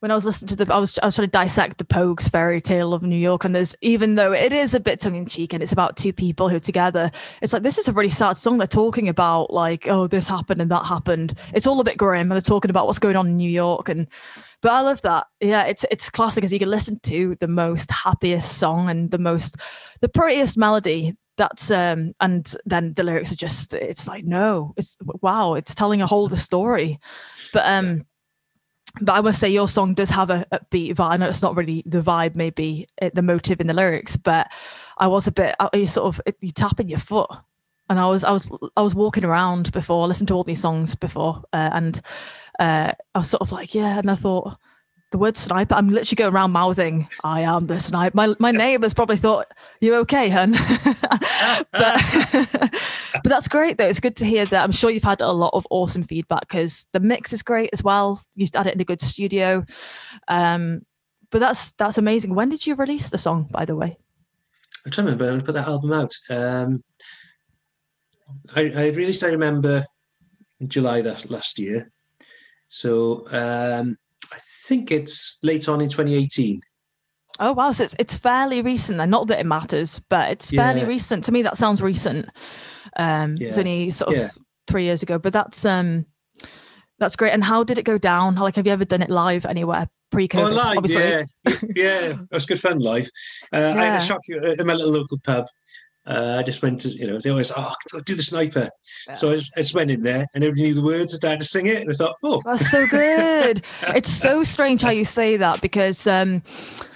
when I was listening to the, I was I was trying to dissect the Pogues fairy tale of New York, and there's even though it is a bit tongue in cheek and it's about two people who are together, it's like this is a really sad song. They're talking about like, oh, this happened and that happened. It's all a bit grim, and they're talking about what's going on in New York, and but I love that. Yeah, it's it's classic as you can listen to the most happiest song and the most the prettiest melody that's um and then the lyrics are just it's like no it's wow it's telling a whole the story but um but I must say your song does have a, a beat vibe. I know it's not really the vibe, maybe it, the motive in the lyrics, but I was a bit you sort of you tapping your foot, and I was I was I was walking around before, listening to all these songs before, uh, and uh, I was sort of like yeah, and I thought the word sniper. I'm literally going around mouthing, I am the sniper. My, my neighbors probably thought, you okay, hun? *laughs* but, *laughs* but that's great though. It's good to hear that. I'm sure you've had a lot of awesome feedback because the mix is great as well. You've had it in a good studio. Um, but that's, that's amazing. When did you release the song, by the way? I'm trying to remember when I put that album out. Um, I, I released, I remember, in July that last year. So um, I think it's late on in 2018. Oh wow, so it's it's fairly recent. And not that it matters, but it's fairly yeah. recent. To me, that sounds recent. Um, yeah. It's only sort of yeah. three years ago, but that's um, that's great. And how did it go down? Like, have you ever done it live anywhere pre-COVID? Oh, live, obviously? yeah, yeah, it was good fun live. Uh, I had a shock in my little local pub. Uh, I just went to, you know, they always, oh, do the sniper. Yeah. So I just, I just, went in there and everybody knew the words. I started to sing it and I thought, oh. That's so good. *laughs* it's so strange how you say that because um,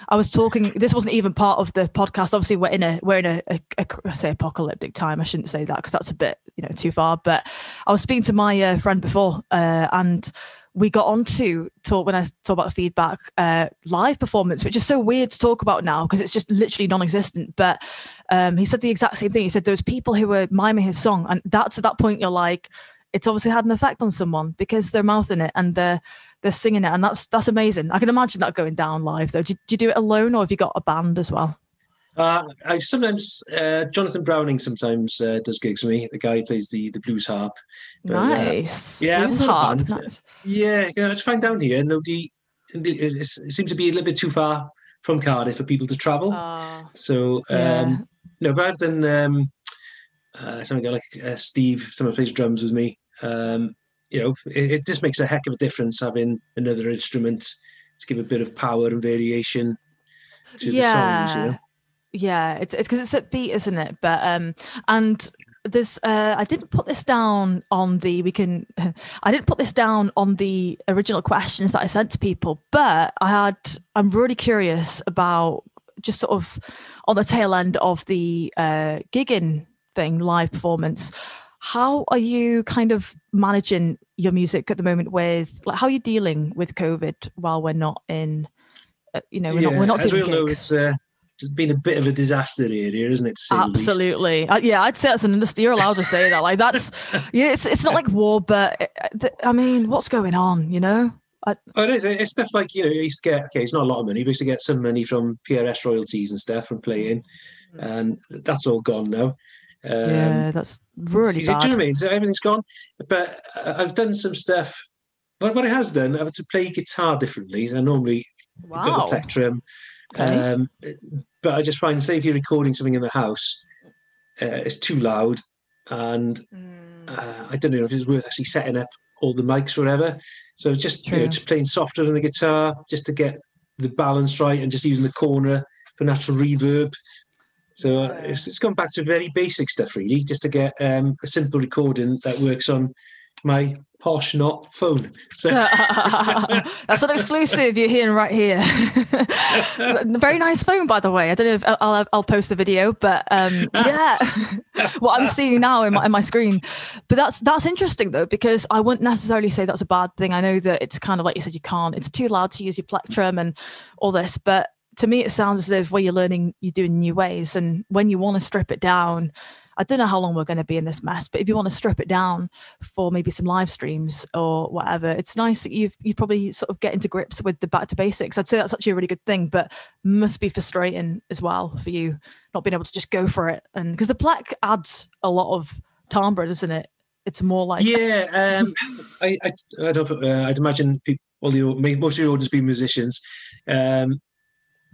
I was talking, this wasn't even part of the podcast. Obviously, we're in a, we're in a, a, a I say apocalyptic time. I shouldn't say that because that's a bit, you know, too far. But I was speaking to my uh, friend before uh, and we got on to talk when I talk about feedback uh, live performance, which is so weird to talk about now because it's just literally non-existent. But um, he said the exact same thing. He said there was people who were miming his song, and that's at that point you're like, it's obviously had an effect on someone because they're mouthing it and they're they're singing it, and that's that's amazing. I can imagine that going down live though. Do, do you do it alone or have you got a band as well? Uh, I sometimes uh, Jonathan Browning sometimes uh, does gigs with me. The guy who plays the the blues harp. But, uh, nice. yeah, blues harp. Nice. Yeah, you know, it's fine down here. Nobody. It seems to be a little bit too far from Cardiff for people to travel. Ah, so um, yeah. no, but I've done um, uh, something like uh, Steve. Someone plays drums with me. Um, you know, it, it just makes a heck of a difference having another instrument to give a bit of power and variation to yeah. the songs. You know? Yeah it's it's because it's a beat isn't it but um and this uh i didn't put this down on the we can *laughs* i didn't put this down on the original questions that i sent to people but i had i'm really curious about just sort of on the tail end of the uh gigging thing live performance how are you kind of managing your music at the moment with like how are you dealing with covid while we're not in uh, you know we're yeah, not we're not doing gigs. Know, it's been a bit of a disaster area, isn't it? Absolutely. Uh, yeah, I'd say that's an industry. You're allowed to say that. Like that's *laughs* yeah, it's it's not like war, but uh, I mean, what's going on? You know. I, oh, it is. It's stuff like you know, you used to get okay. It's not a lot of money. We used to get some money from PRS royalties and stuff from playing, mm. and that's all gone now. Um, yeah, that's really bad. Do you know what I mean? So everything's gone. But uh, I've done some stuff. But what I has done, I've had to play guitar differently. I normally wow. got a plectrum. Okay. Um, but I just find, say, if you're recording something in the house, uh, it's too loud, and mm. uh, I don't know if it's worth actually setting up all the mics or whatever. So just you know, just playing softer on the guitar, just to get the balance right, and just using the corner for natural reverb. So uh, it's, it's gone back to very basic stuff, really, just to get um, a simple recording that works on my posh not phone. So *laughs* that's an exclusive you're hearing right here. *laughs* Very nice phone, by the way. I don't know if I'll I'll, post the video, but um, yeah, *laughs* what I'm seeing now in my, in my screen. But that's that's interesting though because I wouldn't necessarily say that's a bad thing. I know that it's kind of like you said, you can't. It's too loud to use your plectrum and all this, but to me it sounds as if where you're learning you're doing new ways and when you want to strip it down I don't know how long we're going to be in this mess, but if you want to strip it down for maybe some live streams or whatever, it's nice that you've you probably sort of get into grips with the back to basics. I'd say that's actually a really good thing, but must be frustrating as well for you not being able to just go for it. And because the plaque adds a lot of timbre, doesn't it? It's more like yeah. Um, I, I I don't. Uh, I'd imagine people. Well, you most of your audience being musicians. Um,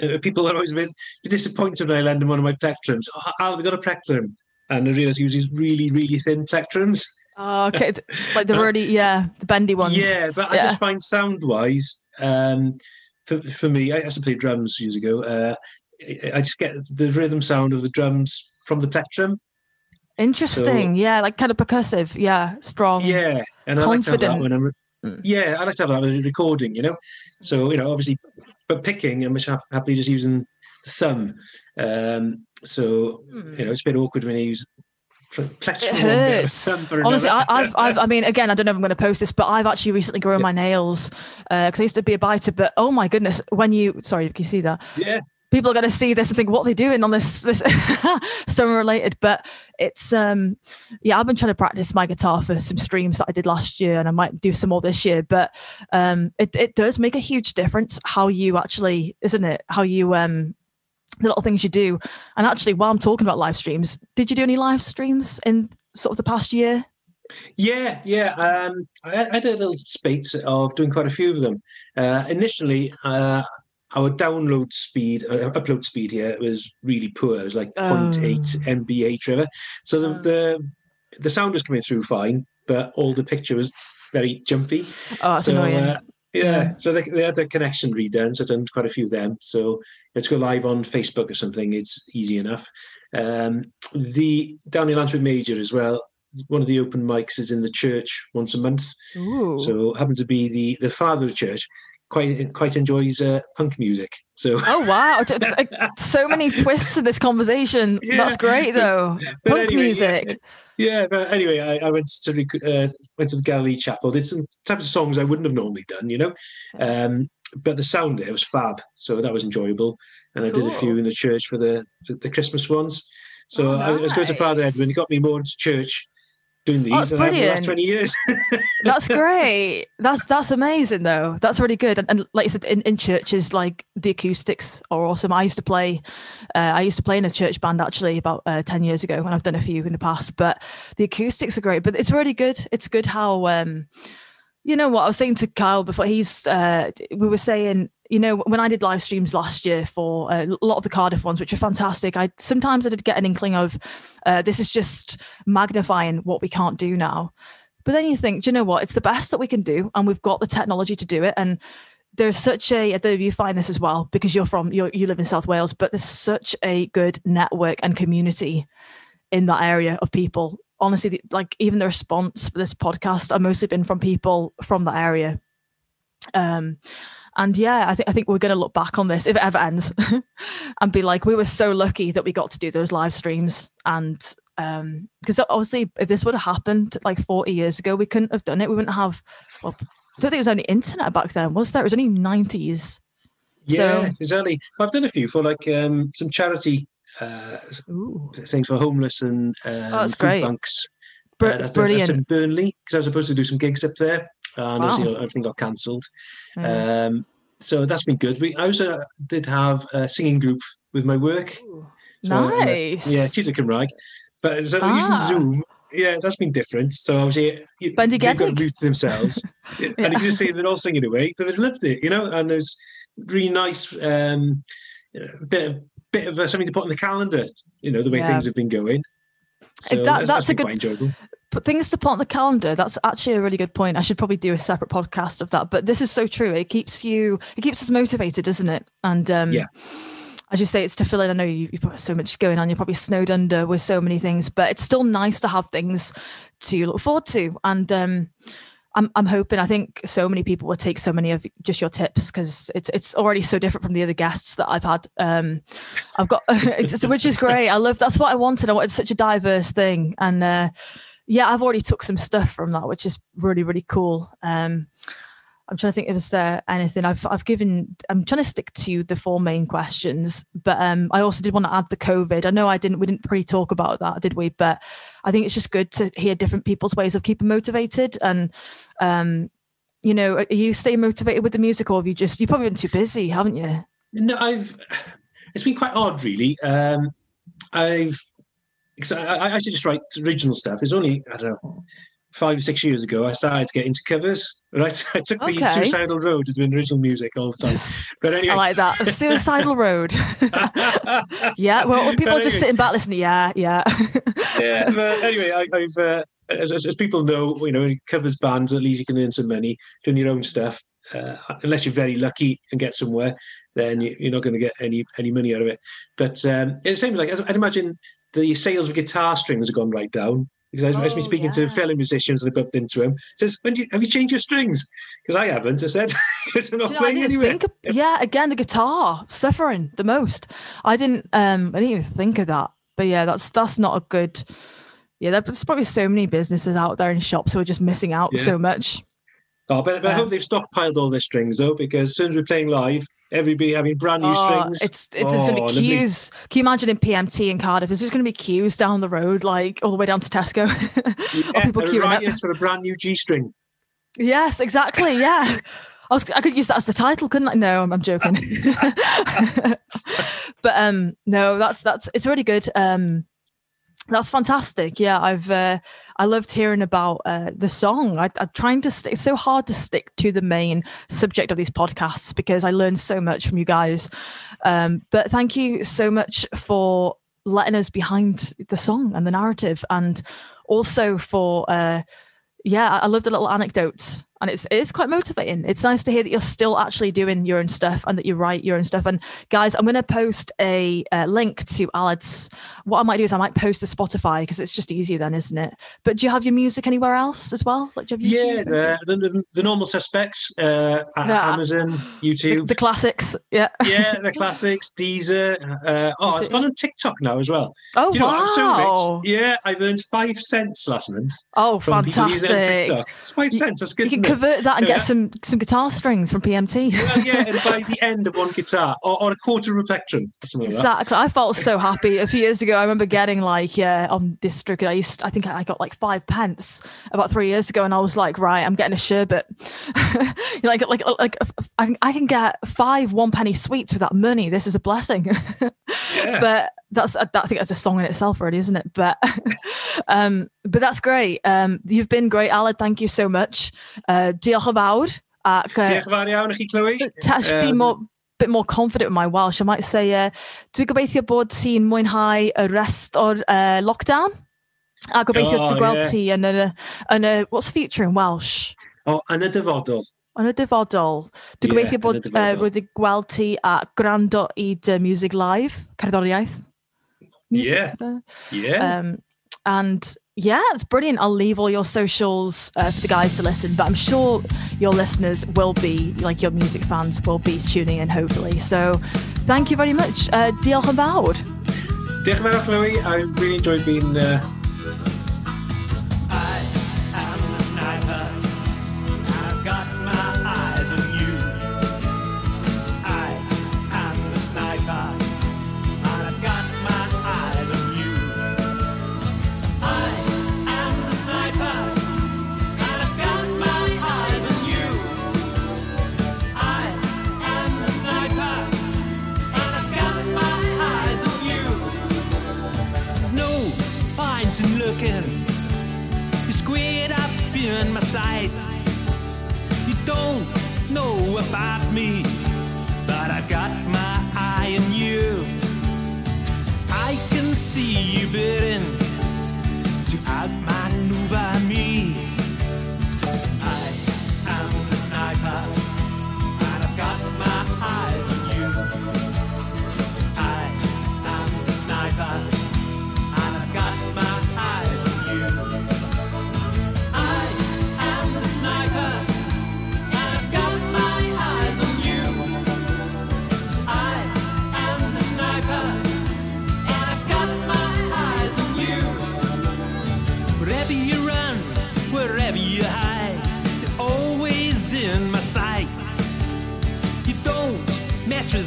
uh, people are always a bit disappointed when I lend them one of my plectrums. Oh, I've got a plectrum and I realised he uses really, really thin plectrums. Oh, okay. like the *laughs* really, yeah, the bendy ones. Yeah, but yeah. I just find sound wise, um, for, for me, I used to play drums years ago. Uh, I just get the rhythm sound of the drums from the plectrum. Interesting. So, yeah, like kind of percussive. Yeah, strong. Yeah, and confident. I like when I'm. Mm. Yeah, I like to have that when recording. You know, so you know, obviously, but picking, I'm much happily just using the thumb. Um, so you know, it's a bit awkward when you use it hurts. *laughs* Honestly, I, have I've, I mean, again, I don't know if I'm going to post this, but I've actually recently grown yeah. my nails because uh, I used to be a biter. But oh my goodness, when you, sorry, can you see that? Yeah. People are going to see this and think, what are they doing on this? This *laughs* summer related, but it's um, yeah. I've been trying to practice my guitar for some streams that I did last year, and I might do some more this year. But um, it it does make a huge difference how you actually, isn't it? How you um the little things you do. And actually, while I'm talking about live streams, did you do any live streams in sort of the past year? Yeah, yeah. Um, I, I, did a little spate of doing quite a few of them. Uh, initially, uh, our download speed, uh, upload speed here was really poor. It was like oh. 0.8 MB ever. So the, oh. the the sound was coming through fine, but all the picture was very jumpy. Oh, that's so, annoying. Yeah, so they, they had the connection redone, so I've done quite a few of them. So let's go live on Facebook or something. It's easy enough. Um, the Downey Llantwit Major as well. One of the open mics is in the church once a month. Ooh. So happens to be the the father of the church. Quite quite enjoys uh, punk music. So oh wow, so many *laughs* twists in this conversation. Yeah. That's great though. *laughs* But punk anyway, music. Yeah, yeah, but anyway, I, I went to uh, went to the Galilee Chapel. Did some types of songs I wouldn't have normally done, you know. Um, but the sound there was fab, so that was enjoyable. And I did a few in the church for the the, the Christmas ones. So oh, nice. I, I was going to Father Edwin. He got me more into church doing these oh, that's brilliant. the last 20 years. *laughs* that's great. That's that's amazing though. That's really good. And, and like you said, in, in churches, like the acoustics are awesome. I used to play, uh, I used to play in a church band actually about uh, 10 years ago and I've done a few in the past, but the acoustics are great, but it's really good. It's good how, um, you know what? I was saying to Kyle before he's uh, we were saying you know when I did live streams last year for uh, a lot of the Cardiff ones which are fantastic I sometimes I did get an inkling of uh, this is just magnifying what we can't do now. But then you think do you know what? It's the best that we can do and we've got the technology to do it and there's such a I if you find this as well because you're from you you live in South Wales but there's such a good network and community in that area of people honestly, the, like even the response for this podcast, I've mostly been from people from that area. Um, and yeah, I think I think we're going to look back on this if it ever ends, *laughs* and be like, we were so lucky that we got to do those live streams, and um, because obviously, if this would have happened like forty years ago, we couldn't have done it. We wouldn't have. Well, I don't think it was only internet back then, was there? It was only nineties. Yeah, so, exactly. I've done a few for like um, some charity uh, things for homeless and um, oh, that's great. banks. Br- uh, that's brilliant. in Burnley because I was supposed to do some gigs up there, and wow. everything got cancelled. Mm. Um, so that's been good. We I also did have a singing group with my work. So, nice. Uh, yeah, Tutor Cymraeg. But so ah. using Zoom, yeah, that's been different. So obviously, you, they've got to mute themselves, *laughs* yeah. and you can just see they're all singing away, but they loved it, you know. And there's really nice um, bit of bit of a, something to put on the calendar. You know the way yeah. things have been going. So that, that's, that's a good. enjoyable. But things to put on the calendar. That's actually a really good point. I should probably do a separate podcast of that. But this is so true. It keeps you. It keeps us motivated, doesn't it? And um, yeah as you say, it's to fill in. I know you, have got so much going on. You're probably snowed under with so many things, but it's still nice to have things to look forward to. And um, I'm I'm hoping. I think so many people will take so many of just your tips because it's it's already so different from the other guests that I've had. Um, I've got *laughs* which is great. I love that's what I wanted. I wanted such a diverse thing, and uh, yeah, I've already took some stuff from that, which is really really cool. Um, I'm trying to think if is there anything I've I've given. I'm trying to stick to the four main questions, but um, I also did want to add the COVID. I know I didn't we didn't pre-talk about that, did we? But I think it's just good to hear different people's ways of keeping motivated. And um, you know, are you staying motivated with the music, or have you just you've probably been too busy, haven't you? No, I've. It's been quite odd, really. Um, I've because I, I actually just write original stuff. It's only I don't know five or six years ago, I started to get into covers. Right, *laughs* I took okay. the Suicidal Road to doing original music all the time. But anyway, I like that Suicidal *laughs* Road. *laughs* yeah, well, people anyway. just sitting back listening. Yeah, yeah. yeah, but anyway, I, have uh, as, as, people know, you know, covers bands. At least you can earn some money doing your own stuff. Uh, unless you're very lucky and get somewhere, then you, are not going to get any any money out of it. But um, it's the same. Like I'd imagine the sales of guitar strings have gone right down because I was oh, speaking yeah. to fellow musicians and I bumped into him. Says, "When do you, have you changed your strings?" Because I haven't. I said, *laughs* "Because I'm not you playing anywhere." Think, yeah, again, the guitar suffering the most. I didn't. Um, I didn't even think of that. But yeah, that's that's not a good. Yeah, there's probably so many businesses out there in shops who are just missing out yeah. so much. Oh, but, but I hope they've stockpiled all their strings though, because as soon as we're playing live, everybody having brand new oh, strings. It's it, there's oh, going to be queues. Can you imagine in PMT in Cardiff? There's just going to be queues down the road, like all the way down to Tesco. *laughs* yeah, people queuing up for a brand new G string. Yes, exactly. Yeah. *laughs* I was I could use that as the title, couldn't I? No, I'm, I'm joking. *laughs* but um no, that's that's it's really good. Um that's fantastic. Yeah, I've uh, I loved hearing about uh, the song. I, am trying to stick. It's so hard to stick to the main subject of these podcasts because I learned so much from you guys. Um, but thank you so much for letting us behind the song and the narrative, and also for uh, yeah, I love the little anecdotes and it's it is quite motivating. It's nice to hear that you're still actually doing your own stuff and that you write your own stuff. And guys, I'm going to post a uh, link to Aled's. What I might do is I might post the Spotify because it's just easier then, isn't it? But do you have your music anywhere else as well? Like, yeah, the, the, the, normal suspects, uh, yeah. Amazon, YouTube, the, the, classics. Yeah, yeah, the classics. Deezer. Uh, oh, it's gone on TikTok now as well. Oh you know wow! So yeah, I've earned five cents last month. Oh, fantastic! It's five cents. That's good convert that and get some some guitar strings from PMT. well, yeah, and *laughs* by the end of one guitar or, or a quarter of a plectrum. Exactly. I felt so happy a few years ago. I remember getting like yeah on DistroKid. I used I think I got like five pence about three years ago, and I was like, right, I'm getting a sherbet. *laughs* like like like I can get five one penny sweets with that money. This is a blessing. *laughs* yeah. But that's I think that's a song in itself already, isn't it? But *laughs* um, but that's great. Um, you've been great, Aled. Thank you so much. Uh, diolch yn fawr. Ac, uh, diolch yn fawr iawn i chi, Chloe. Tash, uh, be um, more, bit more confident with my Welsh. I might say, uh, dwi'n gobeithio bod ti'n mwynhau y rest o'r uh, lockdown. A gobeithio oh, gweld yeah. ti yn y, yn y, what's the future in Welsh? O, oh, yn y dyfodol. Yn y dyfodol. Dwi'n yeah, gobeithio bod uh, roedd i gweld ti a gwrando i dy Music Live, cerddoriaeth. Music, yeah. Yeah. Um, and yeah, it's brilliant. I'll leave all your socials uh, for the guys to listen, but I'm sure your listeners will be, like your music fans, will be tuning in hopefully. So thank you very much. Uh, diolch yn fawr. Diolch yn fawr, Chloe. I really enjoyed being uh, looking. You squared up in my sights. You don't know about me, but I've got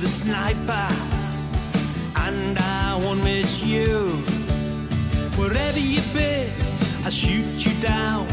sniper, and I won't miss you. Wherever you be, I'll shoot you down.